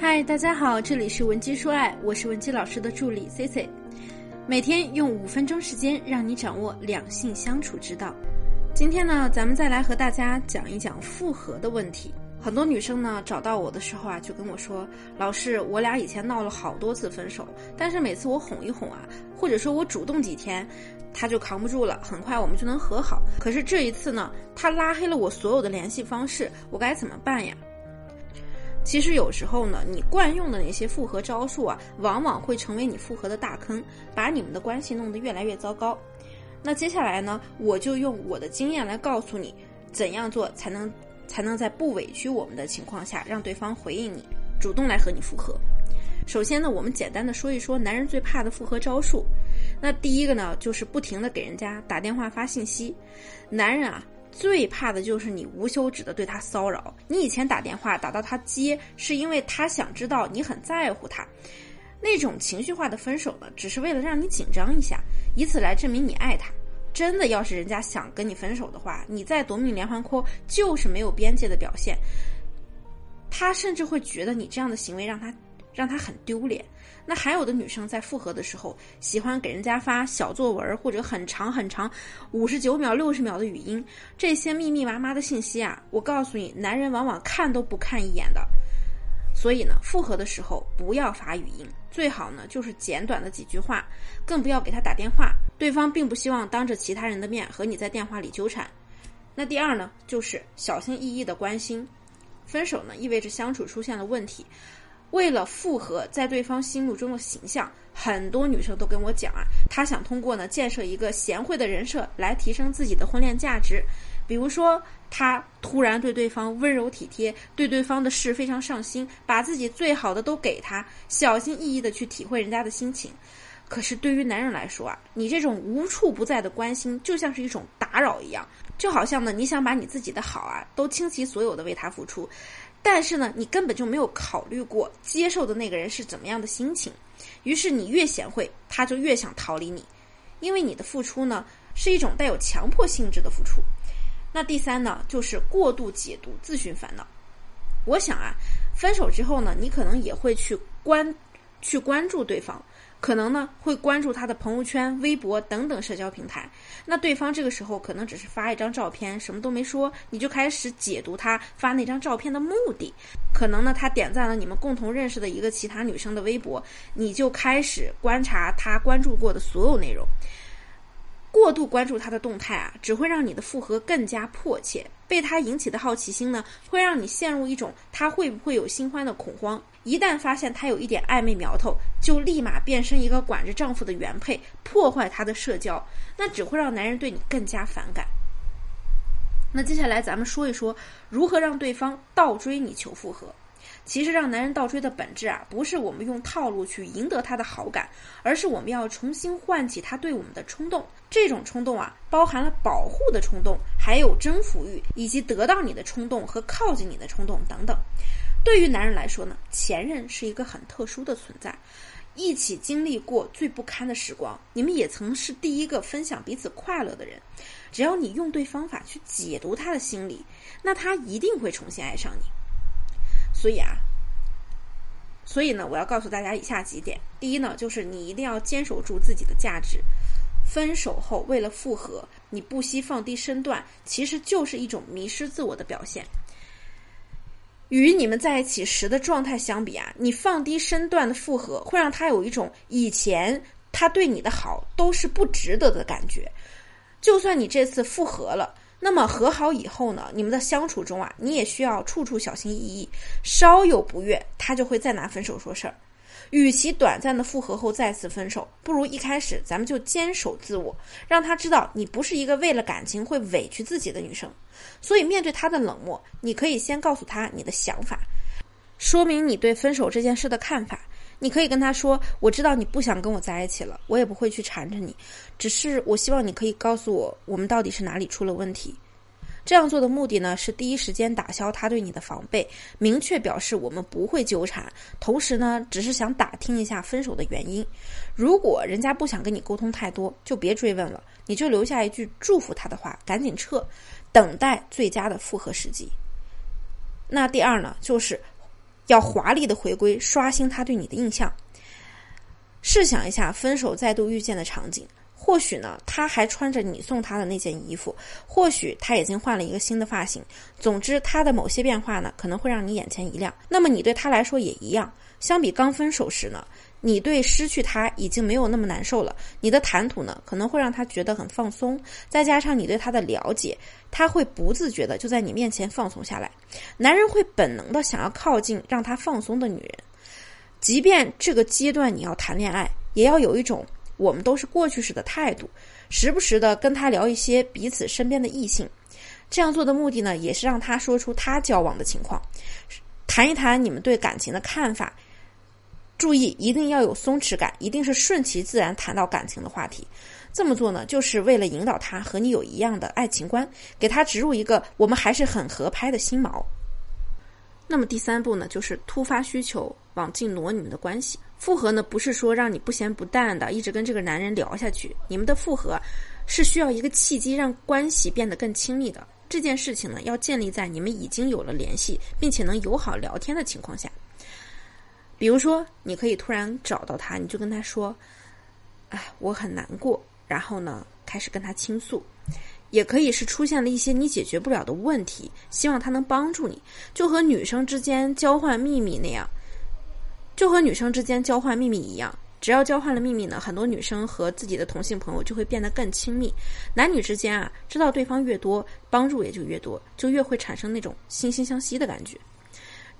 嗨，大家好，这里是文姬说爱，我是文姬老师的助理 C C，每天用五分钟时间让你掌握两性相处之道。今天呢，咱们再来和大家讲一讲复合的问题。很多女生呢找到我的时候啊，就跟我说：“老师，我俩以前闹了好多次分手，但是每次我哄一哄啊，或者说我主动几天，他就扛不住了，很快我们就能和好。可是这一次呢，他拉黑了我所有的联系方式，我该怎么办呀？”其实有时候呢，你惯用的那些复合招数啊，往往会成为你复合的大坑，把你们的关系弄得越来越糟糕。那接下来呢，我就用我的经验来告诉你，怎样做才能才能在不委屈我们的情况下，让对方回应你，主动来和你复合。首先呢，我们简单的说一说男人最怕的复合招数。那第一个呢，就是不停的给人家打电话发信息。男人啊。最怕的就是你无休止的对他骚扰。你以前打电话打到他接，是因为他想知道你很在乎他。那种情绪化的分手呢，只是为了让你紧张一下，以此来证明你爱他。真的，要是人家想跟你分手的话，你再夺命连环 call 就是没有边界的表现。他甚至会觉得你这样的行为让他。让他很丢脸。那还有的女生在复合的时候，喜欢给人家发小作文或者很长很长，五十九秒、六十秒的语音，这些密密麻麻的信息啊，我告诉你，男人往往看都不看一眼的。所以呢，复合的时候不要发语音，最好呢就是简短的几句话，更不要给他打电话，对方并不希望当着其他人的面和你在电话里纠缠。那第二呢，就是小心翼翼的关心。分手呢，意味着相处出现了问题。为了复合在对方心目中的形象，很多女生都跟我讲啊，她想通过呢建设一个贤惠的人设来提升自己的婚恋价值。比如说，她突然对对方温柔体贴，对对方的事非常上心，把自己最好的都给他，小心翼翼的去体会人家的心情。可是对于男人来说啊，你这种无处不在的关心就像是一种打扰一样，就好像呢你想把你自己的好啊都倾其所有的为他付出。但是呢，你根本就没有考虑过接受的那个人是怎么样的心情，于是你越贤惠，他就越想逃离你，因为你的付出呢是一种带有强迫性质的付出。那第三呢，就是过度解读自寻烦恼。我想啊，分手之后呢，你可能也会去关去关注对方。可能呢会关注他的朋友圈、微博等等社交平台，那对方这个时候可能只是发一张照片，什么都没说，你就开始解读他发那张照片的目的。可能呢他点赞了你们共同认识的一个其他女生的微博，你就开始观察他关注过的所有内容。过度关注他的动态啊，只会让你的复合更加迫切。被他引起的好奇心呢，会让你陷入一种他会不会有新欢的恐慌。一旦发现他有一点暧昧苗头，就立马变身一个管着丈夫的原配，破坏他的社交，那只会让男人对你更加反感。那接下来咱们说一说如何让对方倒追你求复合。其实让男人倒追的本质啊，不是我们用套路去赢得他的好感，而是我们要重新唤起他对我们的冲动。这种冲动啊，包含了保护的冲动，还有征服欲，以及得到你的冲动和靠近你的冲动等等。对于男人来说呢，前任是一个很特殊的存在，一起经历过最不堪的时光，你们也曾是第一个分享彼此快乐的人。只要你用对方法去解读他的心理，那他一定会重新爱上你。所以啊，所以呢，我要告诉大家以下几点：第一呢，就是你一定要坚守住自己的价值。分手后为了复合，你不惜放低身段，其实就是一种迷失自我的表现。与你们在一起时的状态相比啊，你放低身段的复合，会让他有一种以前他对你的好都是不值得的感觉。就算你这次复合了。那么和好以后呢？你们的相处中啊，你也需要处处小心翼翼，稍有不悦，他就会再拿分手说事儿。与其短暂的复合后再次分手，不如一开始咱们就坚守自我，让他知道你不是一个为了感情会委屈自己的女生。所以面对他的冷漠，你可以先告诉他你的想法，说明你对分手这件事的看法。你可以跟他说：“我知道你不想跟我在一起了，我也不会去缠着你，只是我希望你可以告诉我，我们到底是哪里出了问题。”这样做的目的呢，是第一时间打消他对你的防备，明确表示我们不会纠缠，同时呢，只是想打听一下分手的原因。如果人家不想跟你沟通太多，就别追问了，你就留下一句祝福他的话，赶紧撤，等待最佳的复合时机。那第二呢，就是。要华丽的回归，刷新他对你的印象。试想一下分手再度遇见的场景，或许呢，他还穿着你送他的那件衣服，或许他已经换了一个新的发型。总之，他的某些变化呢，可能会让你眼前一亮。那么，你对他来说也一样。相比刚分手时呢，你对失去他已经没有那么难受了。你的谈吐呢，可能会让他觉得很放松。再加上你对他的了解，他会不自觉的就在你面前放松下来。男人会本能的想要靠近让他放松的女人，即便这个阶段你要谈恋爱，也要有一种我们都是过去式的态度，时不时的跟他聊一些彼此身边的异性。这样做的目的呢，也是让他说出他交往的情况，谈一谈你们对感情的看法。注意，一定要有松弛感，一定是顺其自然谈到感情的话题。这么做呢，就是为了引导他和你有一样的爱情观，给他植入一个我们还是很合拍的新锚。那么第三步呢，就是突发需求往进挪你们的关系。复合呢，不是说让你不咸不淡的一直跟这个男人聊下去，你们的复合是需要一个契机，让关系变得更亲密的。这件事情呢，要建立在你们已经有了联系，并且能友好聊天的情况下。比如说，你可以突然找到他，你就跟他说：“哎，我很难过。”然后呢，开始跟他倾诉。也可以是出现了一些你解决不了的问题，希望他能帮助你，就和女生之间交换秘密那样，就和女生之间交换秘密一样。只要交换了秘密呢，很多女生和自己的同性朋友就会变得更亲密。男女之间啊，知道对方越多，帮助也就越多，就越会产生那种惺惺相惜的感觉。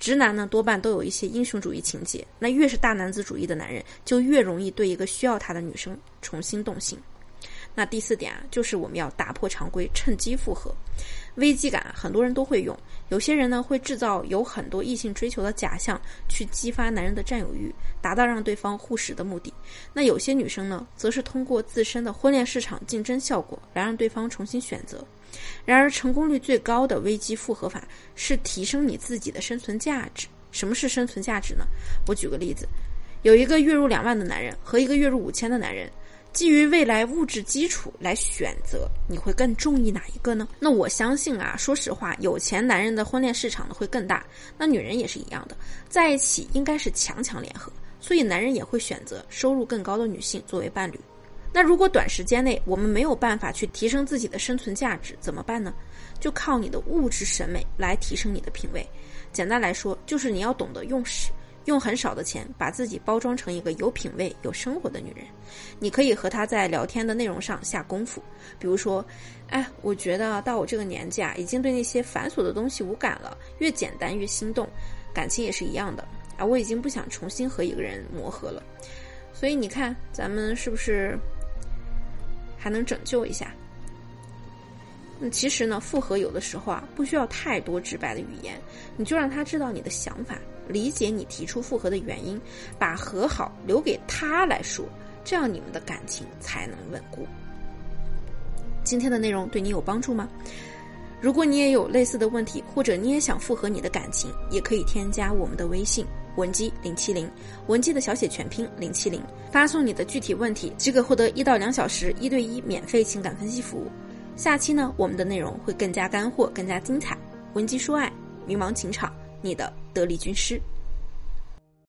直男呢，多半都有一些英雄主义情节。那越是大男子主义的男人，就越容易对一个需要他的女生重新动心。那第四点啊，就是我们要打破常规，趁机复合。危机感，很多人都会用。有些人呢，会制造有很多异性追求的假象，去激发男人的占有欲，达到让对方护食的目的。那有些女生呢，则是通过自身的婚恋市场竞争效果，来让对方重新选择。然而，成功率最高的危机复合法是提升你自己的生存价值。什么是生存价值呢？我举个例子，有一个月入两万的男人和一个月入五千的男人，基于未来物质基础来选择，你会更中意哪一个呢？那我相信啊，说实话，有钱男人的婚恋市场呢会更大。那女人也是一样的，在一起应该是强强联合，所以男人也会选择收入更高的女性作为伴侣。那如果短时间内我们没有办法去提升自己的生存价值，怎么办呢？就靠你的物质审美来提升你的品味。简单来说，就是你要懂得用使用很少的钱，把自己包装成一个有品味、有生活的女人。你可以和她在聊天的内容上下功夫，比如说，哎，我觉得到我这个年纪啊，已经对那些繁琐的东西无感了，越简单越心动。感情也是一样的啊，我已经不想重新和一个人磨合了。所以你看，咱们是不是？还能拯救一下。那其实呢，复合有的时候啊，不需要太多直白的语言，你就让他知道你的想法，理解你提出复合的原因，把和好留给他来说，这样你们的感情才能稳固。今天的内容对你有帮助吗？如果你也有类似的问题，或者你也想复合你的感情，也可以添加我们的微信。文姬零七零，文姬的小写全拼零七零，发送你的具体问题即可获得一到两小时一对一免费情感分析服务。下期呢，我们的内容会更加干货，更加精彩。文姬说爱，迷茫情场，你的得力军师。